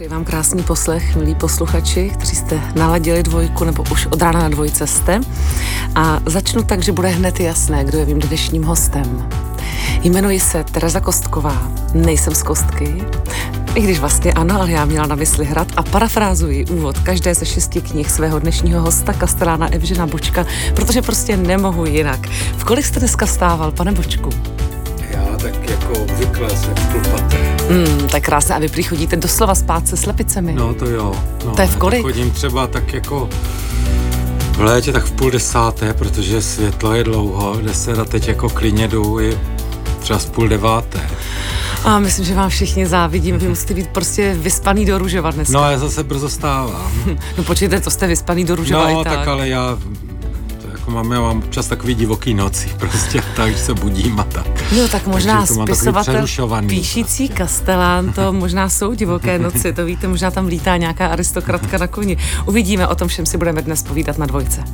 Přeji vám krásný poslech, milí posluchači, kteří jste naladili dvojku nebo už od rána na dvojce jste. A začnu tak, že bude hned jasné, kdo je mým dnešním hostem. Jmenuji se Tereza Kostková, nejsem z Kostky, i když vlastně ano, ale já měla na mysli hrad a parafrázuji úvod každé ze šesti knih svého dnešního hosta, kastelána Evžena Bočka, protože prostě nemohu jinak. V kolik jste dneska stával, pane Bočku? Já tak jako obvykle jsem v. Hmm, tak krásné. A vy prý chodíte doslova spát se slepicemi. No to jo. No, To je v kolik? Chodím třeba tak jako v létě tak v půl desáté, protože světlo je dlouho, deset a teď jako klidně jdu i třeba z půl deváté. A myslím, že vám všichni závidím. Vy musíte být prostě vyspaný do růžova dneska. No já zase brzo stávám. No počkejte, to jste vyspaný do růžova No tak. tak ale já to jako mám, já mám občas takový divoký noci, prostě tak, se budím a tak. Jo, tak možná spisovatel, píšící prostě. kastelán, to možná jsou divoké noci, to víte, možná tam lítá nějaká aristokratka na koni. Uvidíme, o tom všem si budeme dnes povídat na dvojce.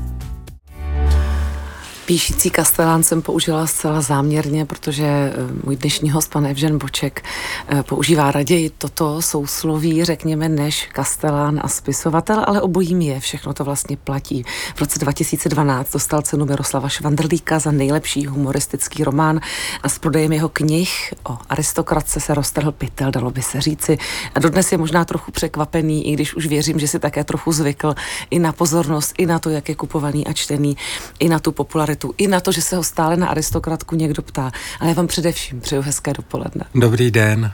Píšící kastelán jsem použila zcela záměrně, protože eh, můj dnešní host, pan Evžen Boček, eh, používá raději toto sousloví, řekněme, než kastelán a spisovatel, ale obojím je, všechno to vlastně platí. V roce 2012 dostal cenu Miroslava Švandrlíka za nejlepší humoristický román a s prodejem jeho knih o aristokratce se roztrhl pytel, dalo by se říci. A dodnes je možná trochu překvapený, i když už věřím, že si také trochu zvykl i na pozornost, i na to, jak je kupovaný a čtený, i na tu popularitu, i na to, že se ho stále na aristokratku někdo ptá. Ale já vám především přeju hezké dopoledne. Dobrý den.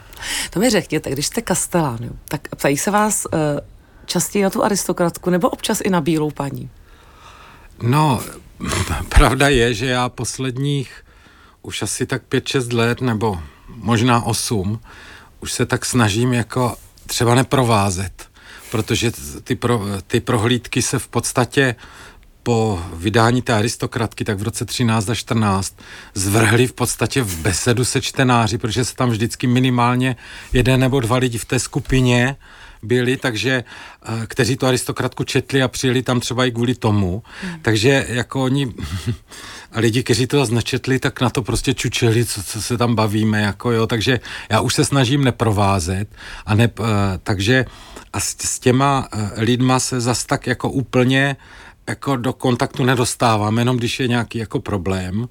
To mi řekněte, když jste kastelán, tak ptají se vás uh, častěji na tu aristokratku nebo občas i na bílou paní? No, pravda je, že já posledních už asi tak 5-6 let, nebo možná 8, už se tak snažím jako třeba neprovázet, protože ty, pro, ty prohlídky se v podstatě po vydání té aristokratky, tak v roce 13 a 14 zvrhli v podstatě v besedu se čtenáři, protože se tam vždycky minimálně jeden nebo dva lidi v té skupině byli, takže eh, kteří tu aristokratku četli a přijeli tam třeba i kvůli tomu. Hmm. Takže jako oni a lidi, kteří to zase nečetli, tak na to prostě čučeli, co, co se tam bavíme, jako jo, takže já už se snažím neprovázet a ne, uh, takže a s, s těma uh, lidma se zas tak jako úplně jako do kontaktu nedostávám, jenom když je nějaký jako problém.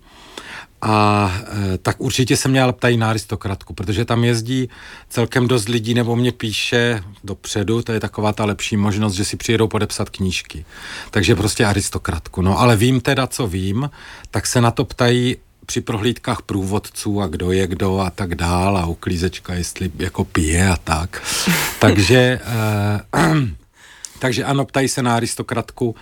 A e, tak určitě se mě ale ptají na aristokratku, protože tam jezdí celkem dost lidí, nebo mě píše dopředu, to je taková ta lepší možnost, že si přijedou podepsat knížky. Takže prostě aristokratku. No ale vím teda, co vím, tak se na to ptají při prohlídkách průvodců a kdo je kdo a tak dál a uklízečka, jestli jako pije a tak. Takže e, takže ano, ptají se na aristokratku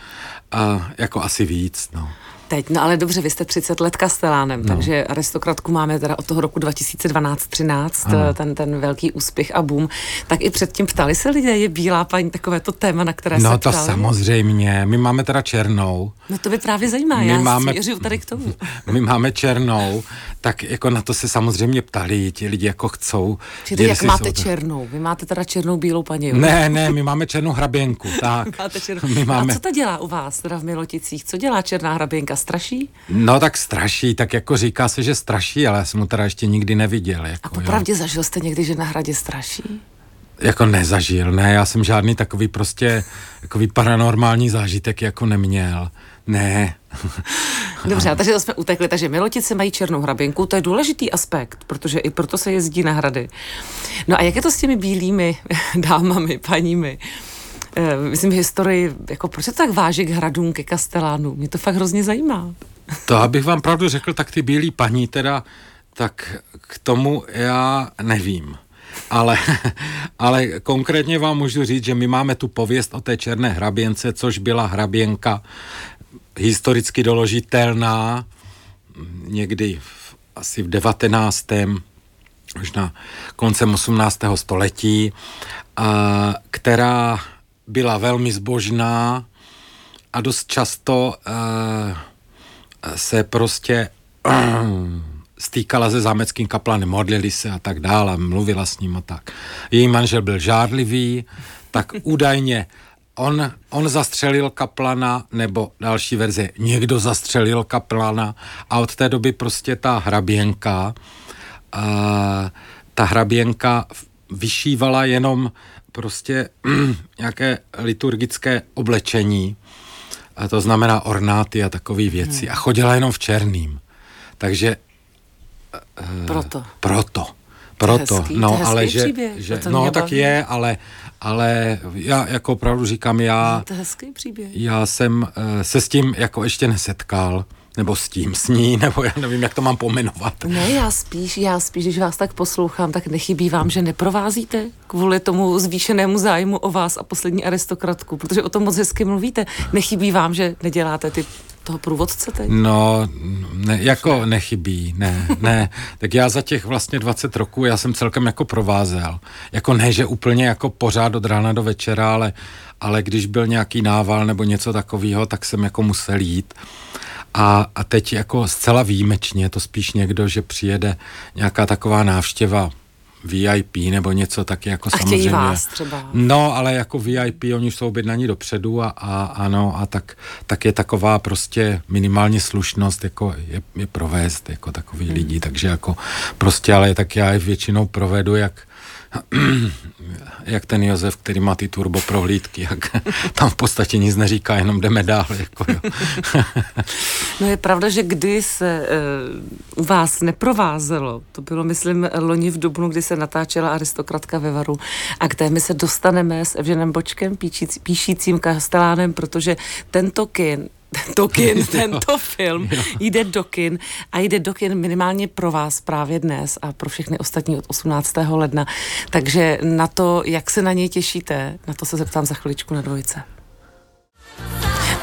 a jako asi víc, no. Teď, no ale dobře, vy jste 30 let kastelánem, no. takže aristokratku máme teda od toho roku 2012-13, ten, ten velký úspěch a boom. Tak i předtím ptali se lidé, je bílá paní takové to téma, na které no, se to ptali? samozřejmě, my máme teda černou. No to by právě zajímá, My já máme- svěřuju tady k tomu. My máme černou, tak jako na to se samozřejmě ptali, ti lidi jako chcou. Čili jak máte to- černou? Vy máte teda černou bílou paní, jo? Ne, ne, my máme černou hraběnku, tak. Máte černou. My A máme, co to dělá u vás, teda v Miloticích? Co dělá černá hraběnka? Straší? no tak straší, tak jako říká se, že straší, ale já jsem mu teda ještě nikdy neviděl. Jako, A popravdě zažil jste někdy, že na hradě straší? Jo. Jako nezažil, ne, já jsem žádný takový prostě, takový paranormální zážitek jako neměl. Ne. Dobře, takže to jsme utekli. Takže Milotice mají černou hraběnku, to je důležitý aspekt, protože i proto se jezdí na hrady. No a jak je to s těmi bílými dámami, paními? Eh, Myslím, historii, jako proč se to tak váží k hradům, ke kastelánu? Mě to fakt hrozně zajímá. To, abych vám pravdu řekl, tak ty bílí paní teda, tak k tomu já nevím. Ale, ale konkrétně vám můžu říct, že my máme tu pověst o té černé hraběnce, což byla hraběnka historicky doložitelná někdy v, asi v 19. možná koncem 18. století, a, která byla velmi zbožná a dost často uh, se prostě stýkala se zámeckým kaplanem, modlili se a tak dále, mluvila s ním a tak. Její manžel byl žádlivý, tak údajně on, on zastřelil kaplana, nebo další verze, někdo zastřelil kaplana a od té doby prostě ta hraběnka, a, ta hraběnka vyšívala jenom prostě nějaké liturgické oblečení, a to znamená ornáty a takové věci. Hmm. A chodila jenom v černým. Takže... Proto. Proto. Proto, hezký, no, ale že, příběh, že to no tak baví. je, ale, ale já jako opravdu říkám, já, No, to je hezký příběh. já jsem eh, se s tím jako ještě nesetkal, nebo s tím, s ní, nebo já nevím, jak to mám pomenovat. Ne, já spíš, já spíš, když vás tak poslouchám, tak nechybí vám, že neprovázíte kvůli tomu zvýšenému zájmu o vás a poslední aristokratku, protože o tom moc hezky mluvíte. Nechybí vám, že neděláte ty toho průvodce teď? No, ne, jako nechybí, ne, ne. Tak já za těch vlastně 20 roků, já jsem celkem jako provázel. Jako ne, že úplně jako pořád od rána do večera, ale, ale když byl nějaký nával nebo něco takového, tak jsem jako musel jít. A, a teď jako zcela výjimečně, je to spíš někdo, že přijede nějaká taková návštěva VIP nebo něco taky jako A samozřejmě. vás třeba. No, ale jako VIP, oni už jsou objednaní dopředu a, a ano, a tak, tak je taková prostě minimálně slušnost, jako je, je provést, jako takový hmm. lidi, takže jako prostě, ale tak já je většinou provedu, jak jak ten Josef, který má ty turbo prohlídky, jak tam v podstatě nic neříká, jenom jdeme dál. Jako jo. No je pravda, že kdy se uh, u vás neprovázelo, to bylo, myslím, loni v Dubnu, kdy se natáčela aristokratka ve Varu a k té my se dostaneme s Evženem Bočkem, píšíc, píšícím kastelánem, protože tento kin tento kin, tento film jde do kin a jde do kin minimálně pro vás právě dnes a pro všechny ostatní od 18. ledna. Takže na to, jak se na něj těšíte, na to se zeptám za chviličku na dvojce.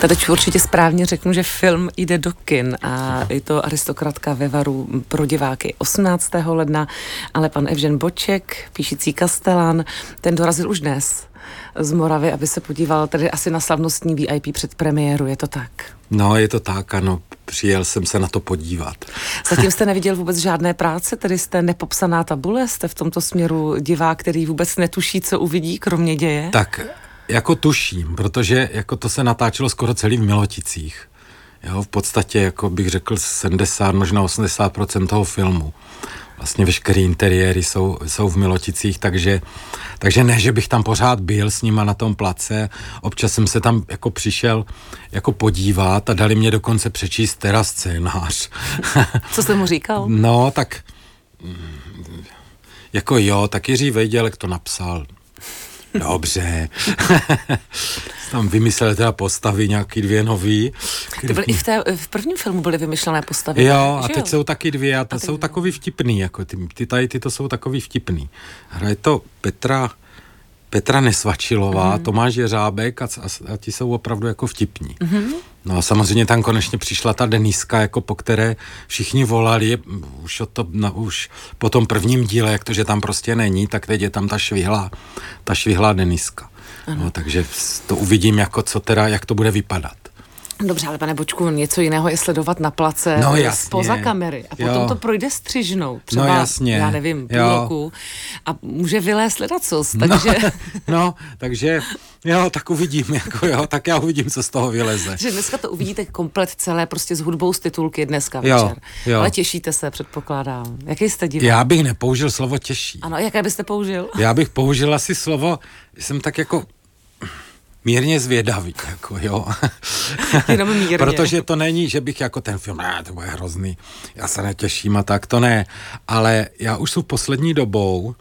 Tady určitě správně řeknu, že film jde do kin a je to aristokratka ve Varu pro diváky 18. ledna, ale pan Evžen Boček, píšící kastelán, ten dorazil už dnes z Moravy, aby se podíval tedy asi na slavnostní VIP před premiéru, je to tak? No, je to tak, ano, přijel jsem se na to podívat. Zatím jste neviděl vůbec žádné práce, tedy jste nepopsaná tabule, jste v tomto směru divák, který vůbec netuší, co uvidí, kromě děje? Tak jako tuším, protože jako to se natáčelo skoro celý v Miloticích. Jo, v podstatě, jako bych řekl, 70, možná 80 toho filmu. Vlastně veškeré interiéry jsou, jsou v Miloticích, takže, takže ne, že bych tam pořád byl s nima na tom place. Občas jsem se tam jako přišel jako podívat a dali mě dokonce přečíst teda scénář. Co jste mu říkal? No, tak jako jo, tak Jiří Vejdělek to napsal. Dobře. tam vymyslel teda postavy nějaký dvě nový. To byl i v, té, v prvním filmu byly vymyšlené postavy. Jo, a teď jsou taky dvě a to jsou takový vtipný, jako ty, ty tady ty to jsou takový vtipný. Hraje to Petra, Petra Nesvačilová, mm. Tomáš Jeřábek a, a, a ti jsou opravdu jako vtipní. Mm. No a samozřejmě tam konečně přišla ta Deniska, jako po které všichni volali, už, to, no, už po tom prvním díle, jak to, že tam prostě není, tak teď je tam ta švihlá, ta švihlá Deniska. No, takže to uvidím, jako co teda, jak to bude vypadat. Dobře, ale pane Bočku, něco jiného je sledovat na place no, spoza kamery a potom jo. to projde střižnou, třeba, no, jasně. já nevím, půl jo. roku a může vylézt ledacos, takže... No, no, takže jo, tak uvidím, jako jo, tak já uvidím, co z toho vyleze. Že dneska to uvidíte komplet celé, prostě s hudbou z titulky dneska jo, večer. Jo. Ale těšíte se, předpokládám. Jaký jste divák? Já bych nepoužil slovo těší. Ano, jaké byste použil? Já bych použil asi slovo, jsem tak jako mírně zvědavý, jako jo. Jenom mírně. Protože to není, že bych jako ten film, ne, to bude hrozný, já se netěším a tak, to ne. Ale já už jsou poslední dobou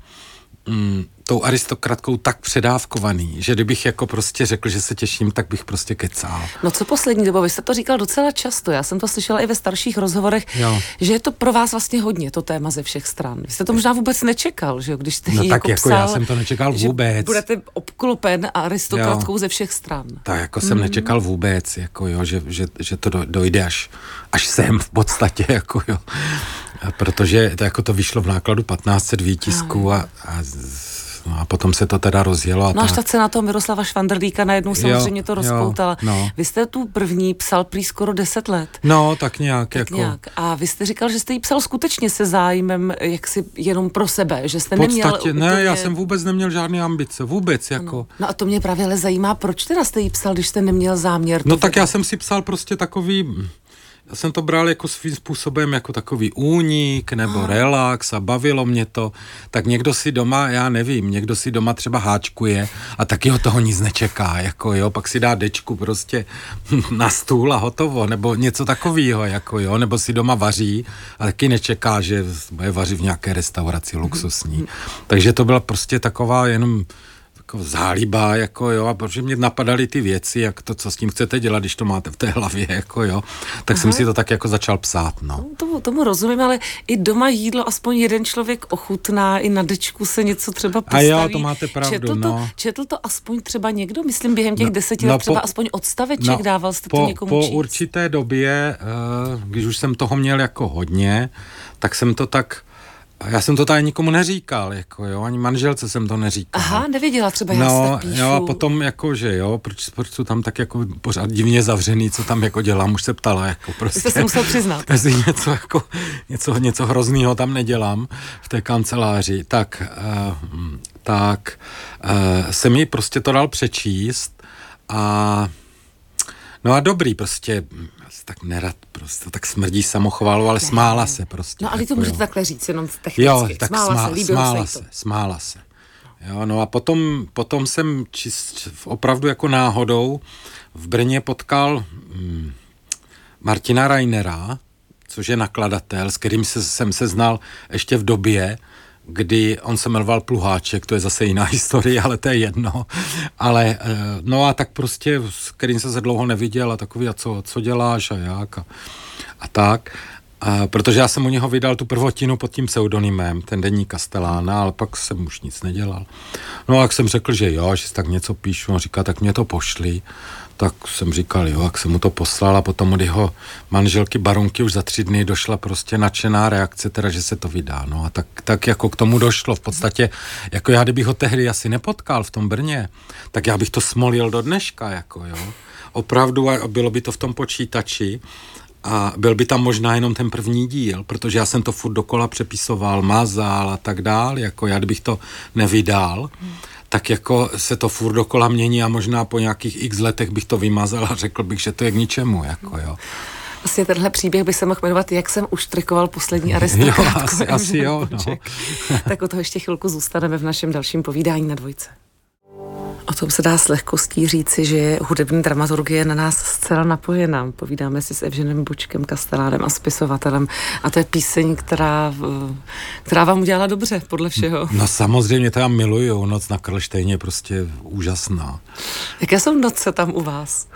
mm, tou aristokratkou tak předávkovaný, že kdybych jako prostě řekl, že se těším, tak bych prostě kecal. No co poslední dobou? Vy jste to říkal docela často, já jsem to slyšela i ve starších rozhovorech, jo. že je to pro vás vlastně hodně, to téma ze všech stran. Vy jste to možná vůbec nečekal, že jo, když jste no tak jako, jako psal, já jsem to nečekal vůbec. budete obklopen aristokratkou jo. ze všech stran. Tak jako jsem mm. nečekal vůbec, jako jo, že, že, že to dojde až, až sem v podstatě, jako jo. Protože to, jako to vyšlo v nákladu 1500 výtisků a, a No a potom se to teda rozjelo. A no až ta cena toho Miroslava Švandrlíka najednou samozřejmě to rozpoutala. Jo, no. Vy jste tu první psal prý skoro 10 let. No, tak nějak. Tak jako... nějak. A vy jste říkal, že jste ji psal skutečně se zájmem, jak si jenom pro sebe, že jste podstatě, neměl... Ne, já jsem vůbec neměl žádné ambice, vůbec jako. No. no a to mě právě ale zajímá, proč teda jste ji psal, když jste neměl záměr? No tak já jsem si psal prostě takový já jsem to bral jako svým způsobem jako takový únik nebo ah. relax a bavilo mě to. Tak někdo si doma, já nevím, někdo si doma třeba háčkuje a taky ho toho nic nečeká, jako jo, pak si dá dečku prostě na stůl a hotovo, nebo něco takového, jako jo, nebo si doma vaří a taky nečeká, že bude vařit v nějaké restauraci luxusní. Takže to byla prostě taková jenom jako zálíba, jako jo, a protože mě napadaly ty věci, jak to, co s tím chcete dělat, když to máte v té hlavě, jako jo, tak Aha. jsem si to tak jako začal psát, no. Tomu, tomu rozumím, ale i doma jídlo aspoň jeden člověk ochutná, i na dečku se něco třeba postaví. A jo, to máte pravdu, četl no. To, četl to aspoň třeba někdo, myslím během těch no, deseti let no, třeba po, aspoň odstaveček no, dával jste po, to někomu Po číst. určité době, uh, když už jsem toho měl jako hodně, tak jsem to tak já jsem to tady nikomu neříkal, jako jo, ani manželce jsem to neříkal. Aha, nevěděla třeba, no, já píšu. jo, a potom jako, že jo, proč, proč jsou tam tak jako pořád divně zavřený, co tam jako dělám, už se ptala, jako prostě. Jste se musel přiznat. Jestli něco jako, něco, něco hroznýho tam nedělám v té kanceláři, tak, uh, tak uh, se mi prostě to dal přečíst a No a dobrý, prostě tak nerad, prostě tak smrdí samochválu, ale ne, smála ne. se prostě. No ale jako, to můžete jo. takhle říct, jenom technicky. Jo, tak smála, smála, se, smála se, se, smála se. Jo, no a potom, potom jsem čist, opravdu jako náhodou v Brně potkal hmm, Martina Reinera, což je nakladatel, s kterým se, jsem se znal ještě v době, kdy on se jmenoval Pluháček, to je zase jiná historie, ale to je jedno. Ale eh, no a tak prostě, s kterým se dlouho neviděl a takový, a co, co děláš a jak a, a tak. A, protože já jsem u něho vydal tu prvotinu pod tím pseudonymem, ten denní Kastelána, ale pak jsem už nic nedělal. No a jak jsem řekl, že jo, že tak něco píšu, on říká, tak mě to pošli tak jsem říkal, jo, jak jsem mu to poslal a potom od jeho manželky baronky už za tři dny došla prostě nadšená reakce, teda, že se to vydá. No a tak, tak jako k tomu došlo. V podstatě, jako já, kdybych ho tehdy asi nepotkal v tom Brně, tak já bych to smolil do dneška, jako jo. Opravdu a bylo by to v tom počítači a byl by tam možná jenom ten první díl, protože já jsem to furt dokola přepisoval, mazal a tak dál, jako já kdybych to nevydal, tak jako se to furt dokola mění a možná po nějakých x letech bych to vymazal a řekl bych, že to je k ničemu, jako jo. Asi tenhle příběh by se mohl jmenovat Jak jsem uštrikoval poslední aristokratku. Jo, asi, asi jo, no. tak o toho ještě chvilku zůstaneme v našem dalším povídání na dvojce. O tom se dá s lehkostí říci, že je hudební dramaturgie na nás zcela napojená. Povídáme si s Evženem Bučkem, kastelánem a spisovatelem. A to je píseň, která, která vám udělala dobře, podle všeho. No samozřejmě, to já miluju. Noc na Karlštejně prostě úžasná. Jaké jsou noce tam u vás?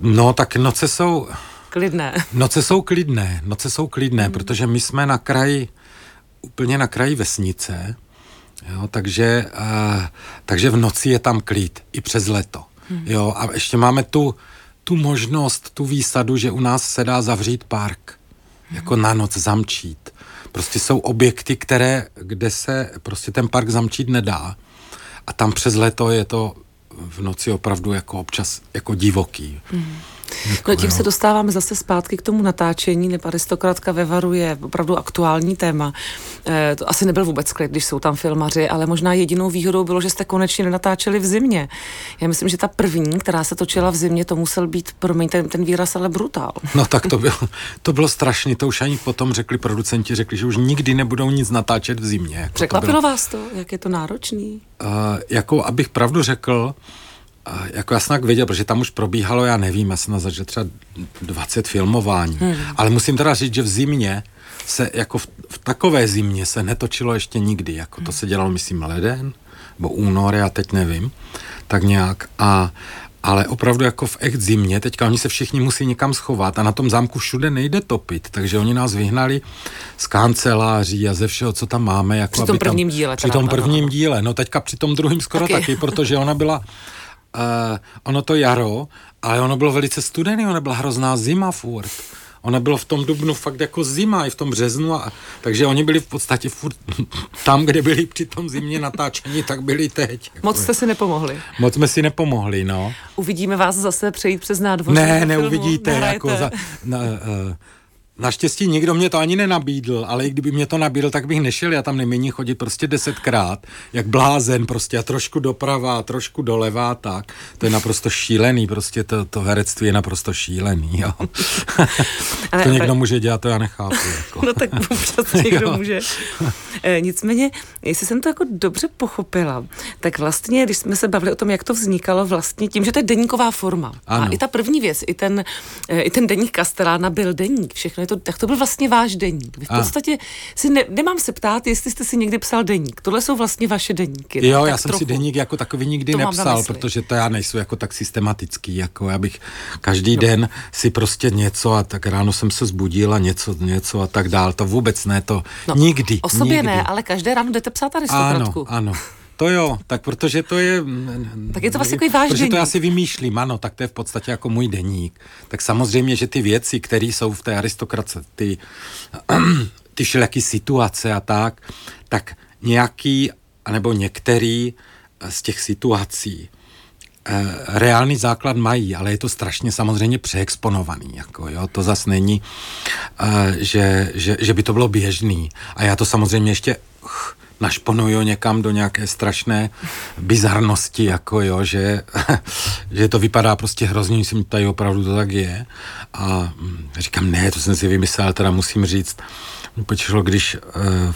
no, tak noce jsou... Klidné. Noce jsou klidné, noce jsou klidné, mm. protože my jsme na kraji, úplně na kraji vesnice, Jo, takže, uh, takže v noci je tam klid, i přes leto. Hmm. Jo, a ještě máme tu, tu možnost, tu výsadu, že u nás se dá zavřít park. Hmm. Jako na noc zamčít. Prostě jsou objekty, které, kde se prostě ten park zamčít nedá. A tam přes leto je to v noci opravdu jako občas jako divoký. Hmm. No tím se dostáváme zase zpátky k tomu natáčení, nebo aristokratka ve Varu je opravdu aktuální téma. E, to asi nebyl vůbec klid, když jsou tam filmaři, ale možná jedinou výhodou bylo, že jste konečně nenatáčeli v zimě. Já myslím, že ta první, která se točila v zimě, to musel být, promiň ten, ten výraz, ale brutál. No tak to bylo, to bylo strašný, to už ani potom řekli producenti, řekli, že už nikdy nebudou nic natáčet v zimě. Jako Překvapilo to bylo... vás to, jak je to náročný? Uh, jako abych pravdu řekl, jako já jsem tak věděl, protože tam už probíhalo, já nevím, já jsem na začal třeba 20 filmování, hmm. ale musím teda říct, že v zimě se, jako v, v takové zimě se netočilo ještě nikdy, jako to se dělalo, myslím, leden, nebo únor, já teď nevím, tak nějak a ale opravdu jako v echt zimě, teďka oni se všichni musí někam schovat a na tom zámku všude nejde topit, takže oni nás vyhnali z kanceláří a ze všeho, co tam máme. Jako při tom prvním tam, díle. Při tom prvním díle, no teďka při tom druhém skoro taky, taky protože ona byla uh, ono to jaro, ale ono bylo velice studený, ono byla hrozná zima furt. Ono bylo v tom dubnu fakt jako zima i v tom březnu, a, takže oni byli v podstatě furt tam, kde byli při tom zimě natáčení, tak byli teď. Moc jste si nepomohli. Moc jsme si nepomohli, no. Uvidíme vás zase přejít přes nádvoří. Ne, neuvidíte. Jako za, na, uh, Naštěstí nikdo mě to ani nenabídl, ale i kdyby mě to nabídl, tak bych nešel, já tam nemění chodit prostě desetkrát, jak blázen prostě a trošku doprava, a trošku doleva, tak. To je naprosto šílený, prostě to, to herectví je naprosto šílený, jo. ale, to někdo ale... může dělat, to já nechápu. Jako. No tak občas někdo může. E, nicméně, jestli jsem to jako dobře pochopila, tak vlastně, když jsme se bavili o tom, jak to vznikalo vlastně tím, že to je deníková forma. Ano. A i ta první věc, i ten, e, i ten deník Kastelána byl deník, všechno je to, tak to byl vlastně váš deník. Vy v podstatě si ne, nemám se ptát, jestli jste si někdy psal deník. Tohle jsou vlastně vaše deníky. Jo, tak já jsem trochu. si deník jako takový nikdy to nepsal, protože to já nejsou jako tak systematický, jako já bych každý no. den si prostě něco a tak ráno jsem se zbudil a něco, něco a tak dál. To vůbec ne, to no, nikdy. O sobě nikdy. ne, ale každé ráno jdete psát aristokratku. Ano, ano. To jo, tak protože to je... Tak je to vlastně takový váš Protože deník. to já si vymýšlím, ano, tak to je v podstatě jako můj deník. Tak samozřejmě, že ty věci, které jsou v té aristokrace, ty, ty všelijaký situace a tak, tak nějaký, anebo některý z těch situací eh, reálný základ mají, ale je to strašně samozřejmě přeexponovaný. Jako, jo? To zas není, eh, že, že, že by to bylo běžný. A já to samozřejmě ještě našponuju někam do nějaké strašné bizarnosti, jako jo, že, že to vypadá prostě hrozně, mi ptají, opravdu to tak je. A mm, říkám, ne, to jsem si vymyslel, teda musím říct, mě počilo, když, eh,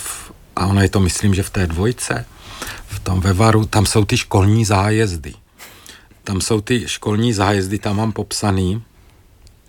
a ono je to, myslím, že v té dvojce, v tom Vevaru, tam jsou ty školní zájezdy. Tam jsou ty školní zájezdy, tam mám popsaný,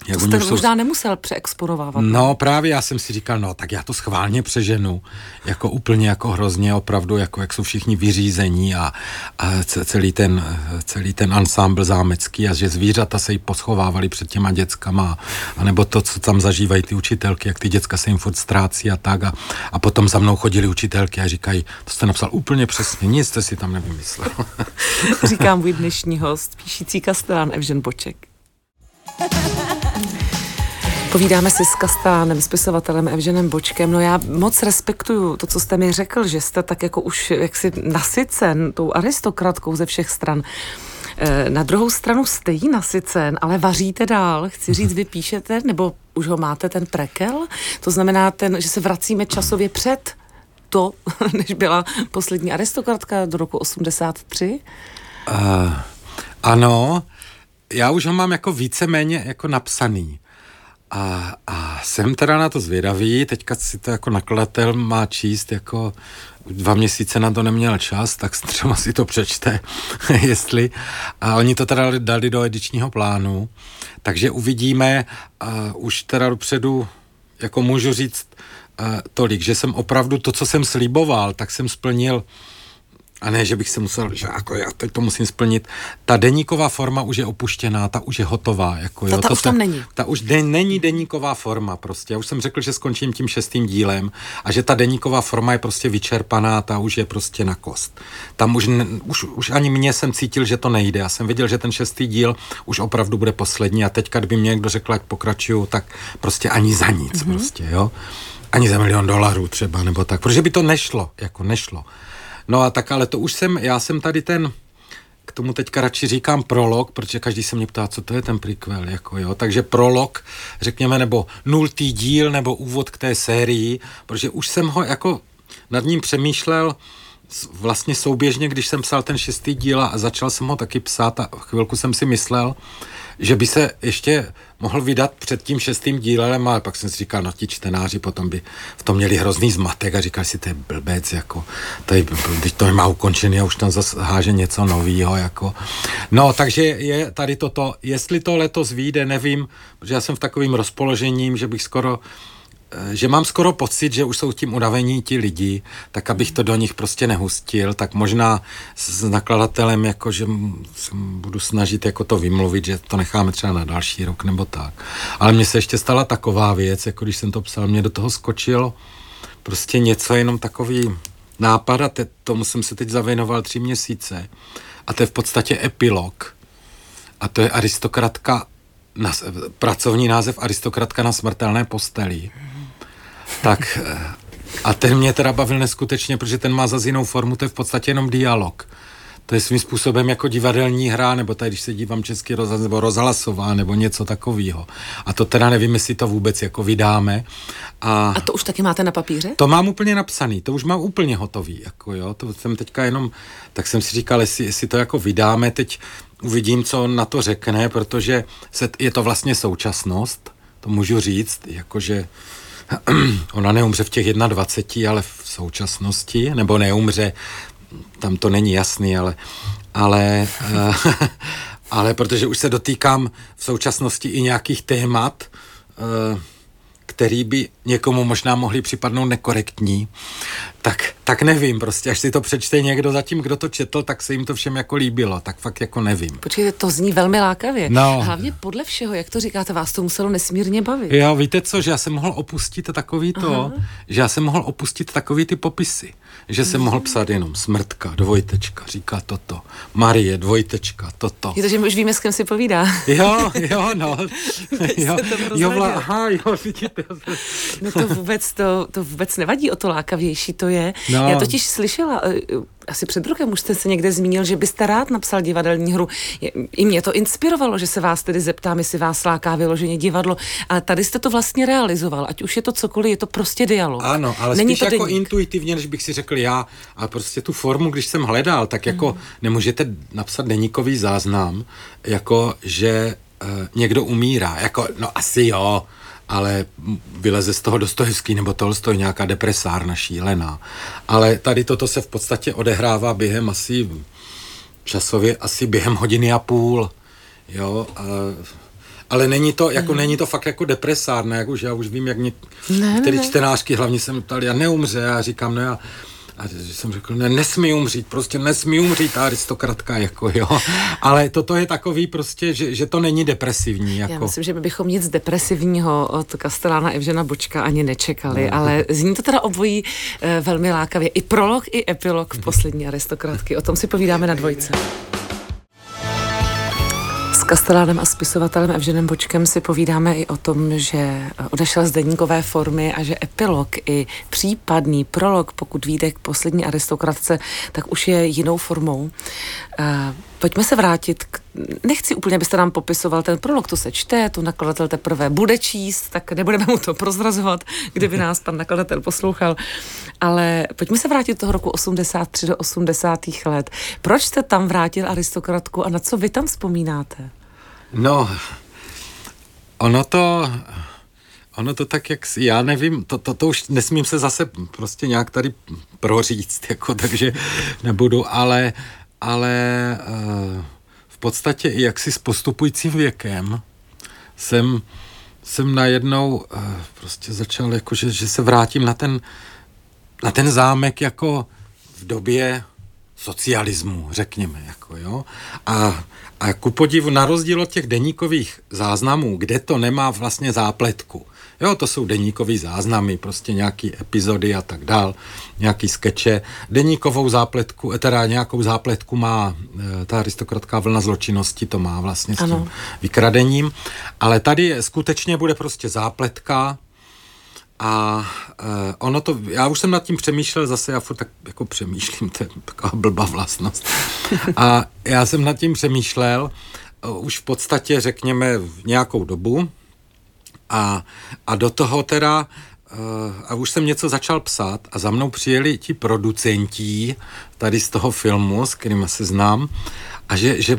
jak to jste jsou... možná nemusel přeexponovávat. No právě já jsem si říkal, no tak já to schválně přeženu, jako úplně jako hrozně opravdu, jako jak jsou všichni vyřízení a, a celý, ten, celý ten ansámbl zámecký a že zvířata se jí poschovávali před těma dětskama a nebo to, co tam zažívají ty učitelky, jak ty děcka se jim furt ztrácí a tak a, a potom za mnou chodili učitelky a říkají, to jste napsal úplně přesně, nic jste si tam nevymyslel. Říkám můj dnešní host, píšící kastelán Evžen Boček. Povídáme si s Kastánem, spisovatelem Evženem Bočkem. No já moc respektuju to, co jste mi řekl, že jste tak jako už jaksi nasycen tou aristokratkou ze všech stran. E, na druhou stranu jste jí nasycen, ale vaříte dál. Chci říct, vy píšete, nebo už ho máte ten prekel? To znamená, ten, že se vracíme časově před to, než byla poslední aristokratka do roku 83? Uh, ano, já už ho mám jako víceméně jako napsaný. A, a jsem teda na to zvědavý, teďka si to jako nakladatel má číst, jako dva měsíce na to neměl čas, tak třeba si to přečte, jestli. A oni to teda dali do edičního plánu, takže uvidíme, a už teda dopředu, jako můžu říct, tolik, že jsem opravdu to, co jsem sliboval, tak jsem splnil a ne, že bych se musel, že jako já teď to musím splnit. Ta deníková forma už je opuštěná, ta už je hotová. Jako, jo, ta, ta to, už tam není. Ta už de, není deníková forma prostě. Já už jsem řekl, že skončím tím šestým dílem a že ta deníková forma je prostě vyčerpaná, ta už je prostě na kost. Tam už, ne, už, už ani mě jsem cítil, že to nejde. Já jsem věděl, že ten šestý díl už opravdu bude poslední a teďka, kdyby mě někdo řekl, jak pokračuju, tak prostě ani za nic mm-hmm. prostě, jo. Ani za milion dolarů třeba, nebo tak, protože by to nešlo, jako nešlo. No a tak ale to už jsem, já jsem tady ten, k tomu teďka radši říkám prolog, protože každý se mě ptá, co to je ten prequel, jako jo. Takže prolog, řekněme, nebo nultý díl, nebo úvod k té sérii, protože už jsem ho jako nad ním přemýšlel vlastně souběžně, když jsem psal ten šestý díl a začal jsem ho taky psát a chvilku jsem si myslel, že by se ještě mohl vydat před tím šestým dílem, ale pak jsem si říkal, no ti čtenáři potom by v tom měli hrozný zmatek a říkal si, to je blbec, jako, tady, teď to má ukončený a už tam zase háže něco novýho, jako. No, takže je tady toto, jestli to letos vyjde, nevím, protože já jsem v takovým rozpoložením, že bych skoro že mám skoro pocit, že už jsou tím unavení ti lidi, tak abych to do nich prostě nehustil, tak možná s nakladatelem, jako že budu snažit jako to vymluvit, že to necháme třeba na další rok nebo tak. Ale mně se ještě stala taková věc, jako když jsem to psal, mě do toho skočilo prostě něco, jenom takový nápad a te, tomu jsem se teď zavěnoval tři měsíce. A to je v podstatě epilog. A to je aristokratka, na, pracovní název aristokratka na smrtelné posteli. Tak eh, a ten mě teda bavil neskutečně, protože ten má zase jinou formu, to je v podstatě jenom dialog. to je svým způsobem jako divadelní hra, nebo tady, když se dívám český rozhlas, nebo rozhlasová, nebo něco takového. A to teda nevím, jestli to vůbec jako vydáme. A, a to už taky máte na papíře? To mám úplně napsaný, to už mám úplně hotový, jako jo, to jsem teďka jenom, tak jsem si říkal, jestli, jestli to jako vydáme, teď uvidím, co on na to řekne, protože se, je to vlastně současnost, to můžu říct, jakože ona neumře v těch 21, ale v současnosti, nebo neumře, tam to není jasný, ale, ale, eh, ale protože už se dotýkám v současnosti i nějakých témat, eh, který by někomu možná mohli připadnout nekorektní, tak, tak nevím prostě, až si to přečte někdo zatím, kdo to četl, tak se jim to všem jako líbilo, tak fakt jako nevím. Počkejte, to zní velmi lákavě. No. Hlavně podle všeho, jak to říkáte, vás to muselo nesmírně bavit. Jo, víte co, že já jsem mohl opustit takový to, Aha. že já jsem mohl opustit takový ty popisy, že jsem mohl psát jenom smrtka, dvojtečka, říká toto, Marie, dvojtečka, toto. Je to, že už víme, s kým si povídá. Jo, jo, no. jo, jo, vla, aha, jo, vidíte. no to vůbec, to, to vůbec nevadí o to lákavější, to je. No. Já totiž slyšela, eh, asi před rokem už jste se někde zmínil, že byste rád napsal divadelní hru. I mě to inspirovalo, že se vás tedy zeptám, jestli vás láká vyloženě divadlo, ale tady jste to vlastně realizoval. Ať už je to cokoliv, je to prostě dialog. Ano, ale Není spíš to jako deník. intuitivně, než bych si řekl já. A prostě tu formu, když jsem hledal, tak jako mm. nemůžete napsat deníkový záznam, jako že uh, někdo umírá. Jako, no asi jo, ale vyleze z toho Dostojevský nebo Tolstoj nějaká depresárna šílená. Ale tady toto se v podstatě odehrává během asi časově asi během hodiny a půl. Jo, a, ale není to, jako, není to fakt jako depresárné, jak už já už vím, jak mě některé čtenářky hlavně se ptali, já neumře, já říkám, no já a jsem řekl, ne, nesmí umřít, prostě nesmí umřít ta aristokratka, jako jo. Ale toto je takový prostě, že, že to není depresivní. Jako. Já myslím, že my bychom nic depresivního od Kastelána Evžena Bočka ani nečekali, no. ale zní to teda obojí e, velmi lákavě. I prolog, i epilog v poslední aristokratky. O tom si povídáme na dvojce. Kastelánem a spisovatelem Evženem Bočkem si povídáme i o tom, že odešel z denníkové formy a že epilog i případný prolog, pokud vyjde k poslední aristokratce, tak už je jinou formou. Pojďme se vrátit k nechci úplně, abyste nám popisoval ten prolog, to se čte, tu nakladatel teprve bude číst, tak nebudeme mu to prozrazovat, kdyby nás pan nakladatel poslouchal. Ale pojďme se vrátit toho roku 83 do 80. let. Proč jste tam vrátil aristokratku a na co vy tam vzpomínáte? No, ono to, ono to tak, jak já nevím, to, to, to už nesmím se zase prostě nějak tady proříct, jako, takže nebudu, ale, ale uh, v podstatě i jaksi s postupujícím věkem jsem, jsem najednou uh, prostě začal, jako, že, že se vrátím na ten, na ten zámek jako v době socialismu, řekněme, jako jo. A a ku podivu, na rozdíl od těch deníkových záznamů, kde to nemá vlastně zápletku, Jo, to jsou deníkový záznamy, prostě nějaký epizody a tak dál, nějaký skeče. Deníkovou zápletku, eh, teda nějakou zápletku má eh, ta aristokratská vlna zločinnosti, to má vlastně s tím ano. vykradením. Ale tady skutečně bude prostě zápletka, a uh, ono to, já už jsem nad tím přemýšlel, zase já furt tak jako přemýšlím, to je taková blbá vlastnost. A já jsem nad tím přemýšlel uh, už v podstatě, řekněme, v nějakou dobu a, a do toho teda uh, a už jsem něco začal psát a za mnou přijeli ti producenti tady z toho filmu, s kterými se znám a že, že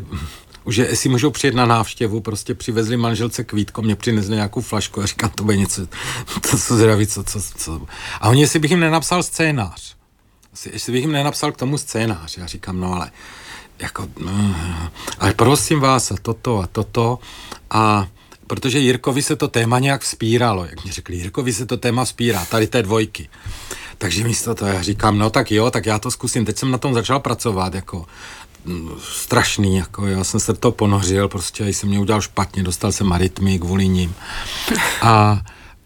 už je, jestli můžou přijet na návštěvu, prostě přivezli manželce kvítko, mě přinesli nějakou flašku a říkám, to bude něco, to co zdraví, co, co, co. A oni, jestli bych jim nenapsal scénář, jestli bych jim nenapsal k tomu scénář, já říkám, no ale, jako, no, ale prosím vás a toto a toto a protože Jirkovi se to téma nějak vzpíralo, jak mi řekli, Jirkovi se to téma vzpírá, tady té dvojky. Takže místo toho já říkám, no tak jo, tak já to zkusím. Teď jsem na tom začal pracovat, jako strašný, jako já jsem se to ponořil, prostě jsem mě udělal špatně, dostal jsem arytmii kvůli ním. A,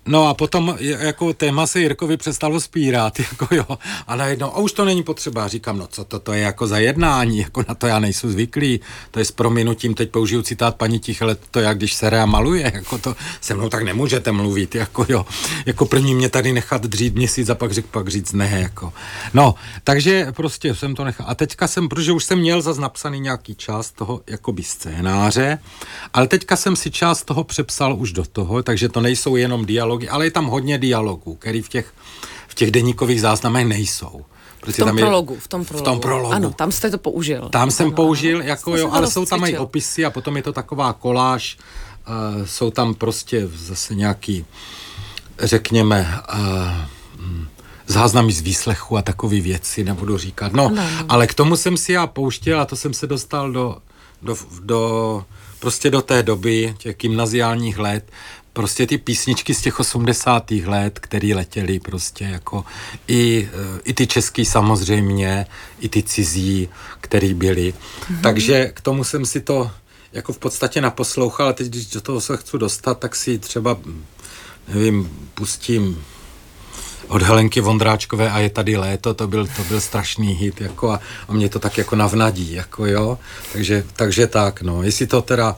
No a potom jako téma se Jirkovi přestalo spírat, jako jo, a najednou, a už to není potřeba, říkám, no co to, to je jako za jednání, jako na to já nejsou zvyklý, to je s prominutím, teď použiju citát paní Tichele, to jak když se rea maluje, jako to se mnou tak nemůžete mluvit, jako jo, jako první mě tady nechat dřít měsíc a pak řek, pak říct ne, jako. No, takže prostě jsem to nechal. A teďka jsem, protože už jsem měl zase napsaný nějaký část toho jakoby scénáře, ale teďka jsem si část toho přepsal už do toho, takže to nejsou jenom dialogy, ale je tam hodně dialogů, který v těch, v těch deníkových záznamech nejsou. v tom tam prologu, v tom prologu. V tom prologu. Ano, tam jste to použil. Tam jsem ano, použil, ano, jako jo, ale jsou tam i opisy a potom je to taková koláž, uh, jsou tam prostě zase nějaký, řekněme, uh, záznamy z výslechu a takové věci, nebudu říkat. No, ano, ano. ale k tomu jsem si já pouštěl a to jsem se dostal do, do, do prostě do té doby, těch gymnaziálních let, prostě ty písničky z těch 80. let, které letěly prostě jako i, eh, i ty český samozřejmě, i ty cizí, který byly. Mm-hmm. Takže k tomu jsem si to jako v podstatě naposlouchal a teď, když do toho se chci dostat, tak si třeba, nevím, pustím od Helenky Vondráčkové a je tady léto, to byl, to byl strašný hit, jako a, a mě to tak jako navnadí, jako jo, takže, takže tak, no, jestli to teda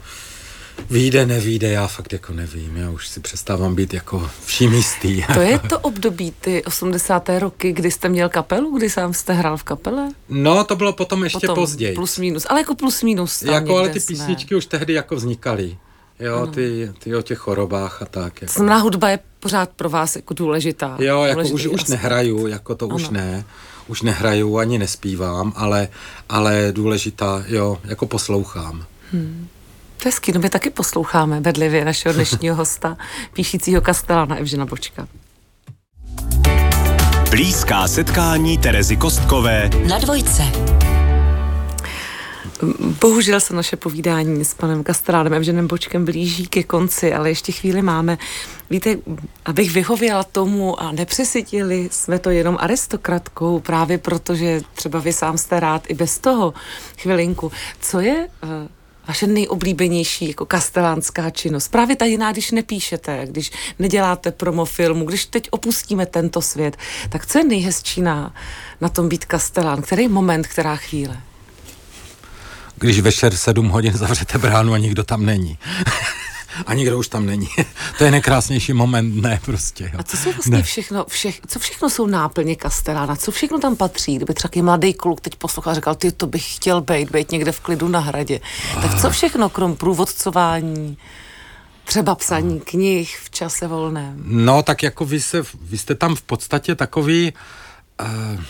Výjde, nevíde, já fakt jako nevím, já už si přestávám být jako vším jistý. To je to období, ty 80. roky, kdy jste měl kapelu, kdy sám jste hrál v kapele? No, to bylo potom ještě potom později. Plus minus, ale jako plus minus. Jako, ale ty jsme. písničky už tehdy jako vznikaly. Jo, ty, ty o těch chorobách a tak. Jako. Znamená, hudba je pořád pro vás jako důležitá. Jo, jako už, už nehraju, jako to ano. už ne. Už nehraju, ani nespívám, ale, ale důležitá, jo, jako poslouchám. Hmm. To je hezký, no my taky posloucháme bedlivě našeho dnešního hosta, píšícího Kastelana Evžena Bočka. Blízká setkání Terezy Kostkové na dvojce. Bohužel se naše povídání s panem Kastelánem Evženem Bočkem blíží ke konci, ale ještě chvíli máme. Víte, abych vyhověla tomu a nepřesytili jsme to jenom aristokratkou, právě protože třeba vy sám jste rád i bez toho chvilinku. Co je uh, vaše nejoblíbenější jako kastelánská činnost? Právě ta jiná, když nepíšete, když neděláte promo filmu, když teď opustíme tento svět, tak co je nejhezčí na, na tom být kastelán? Který moment, která chvíle? Když večer sedm hodin zavřete bránu a nikdo tam není. A nikdo už tam není. to je nejkrásnější moment, ne prostě. Jo. A co jsou vlastně ne. všechno, všech, co všechno jsou náplně Kastelána? Co všechno tam patří? Kdyby třeba mladý kluk teď poslouchal a říkal, ty to bych chtěl být, být někde v klidu na hradě. Tak co všechno, krom průvodcování, třeba psaní knih v čase volném? No, tak jako vy, se, vy jste tam v podstatě takový... Uh,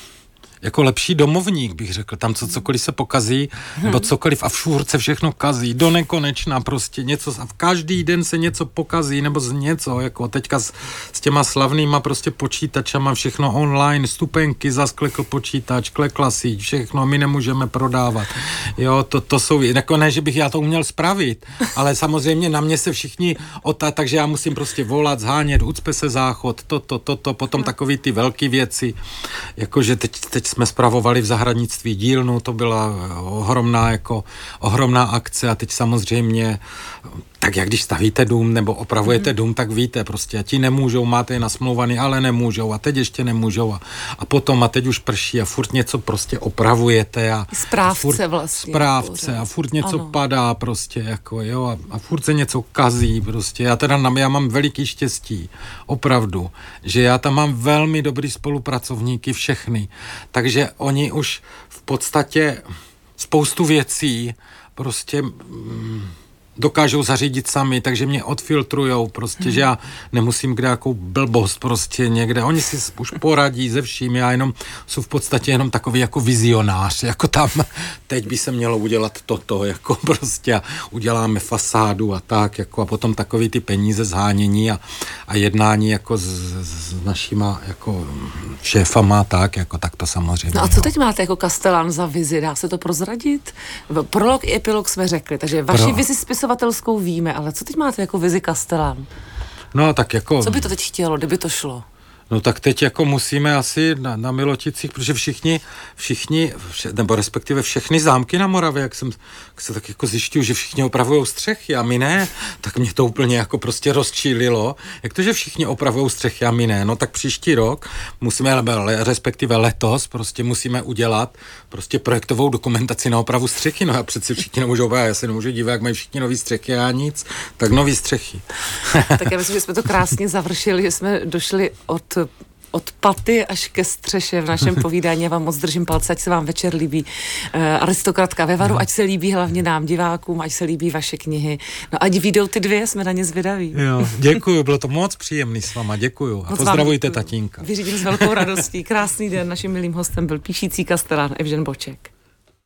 jako lepší domovník, bych řekl. Tam co, cokoliv se pokazí, hmm. nebo cokoliv a furt se všechno kazí, do nekonečna prostě něco, a v každý den se něco pokazí, nebo z něco, jako teďka s, s těma slavnýma prostě počítačama, všechno online, stupenky, zasklekl počítač, klekla síť, všechno, my nemůžeme prodávat. Jo, to, to jsou, jako ne, že bych já to uměl spravit, ale samozřejmě na mě se všichni ota, takže já musím prostě volat, zhánět, ucpe se záchod, toto, toto, to, potom takový ty velké věci, jakože teď, teď jsme spravovali v zahradnictví dílnu, to byla ohromná, jako, ohromná akce a teď samozřejmě tak jak když stavíte dům nebo opravujete mm. dům, tak víte prostě, a ti nemůžou, máte je nasmlouvaný, ale nemůžou a teď ještě nemůžou a, a potom a teď už prší a furt něco prostě opravujete a správce a furt, vlastně. Správce a furt něco ano. padá prostě jako jo a, a furt se něco kazí prostě. Já teda já mám veliký štěstí, opravdu, že já tam mám velmi dobrý spolupracovníky všechny, takže oni už v podstatě spoustu věcí prostě mm, dokážou zařídit sami, takže mě odfiltrujou prostě, hmm. že já nemusím kde jakou blbost prostě někde. Oni si už poradí ze vším, já jenom jsou v podstatě jenom takový jako vizionář, jako tam teď by se mělo udělat toto, jako prostě a uděláme fasádu a tak, jako a potom takový ty peníze zhánění a, a jednání jako s, s našima jako šéfama tak, jako tak to samozřejmě. No a co teď máte jako Kastelán za vizi? Dá se to prozradit? Prolog i epilog jsme řekli, takže vaši Pro... vizi spisu víme, ale co teď máte jako vizi Kastelán? No tak jako... Co by to teď chtělo, kdyby to šlo? No tak teď jako musíme asi na, na Miloticích, protože všichni, všichni, vše, nebo respektive všechny zámky na Moravě, jak jsem jak se tak jako zjišťuju, že všichni opravují střechy a my ne, tak mě to úplně jako prostě rozčílilo. Jak to, že všichni opravují střechy a my ne? No tak příští rok musíme, respektive letos, prostě musíme udělat prostě projektovou dokumentaci na opravu střechy. No a přeci všichni nemůžou, já se nemůžu dívat, jak mají všichni nový střechy a nic, tak nový střechy. tak já myslím, že jsme to krásně završili, že jsme došli od od paty až ke střeše v našem povídání. Já vám moc držím palce, ať se vám večer líbí uh, aristokratka ve Varu, ať se líbí hlavně nám divákům, ať se líbí vaše knihy. No ať vyjdou ty dvě, jsme na ně zvědaví. Jo, děkuju, bylo to moc příjemný s váma, děkuju. A moc pozdravujte tatínka. Vyřídím s velkou radostí. Krásný den, naším milým hostem byl píšící kastelán Evžen Boček.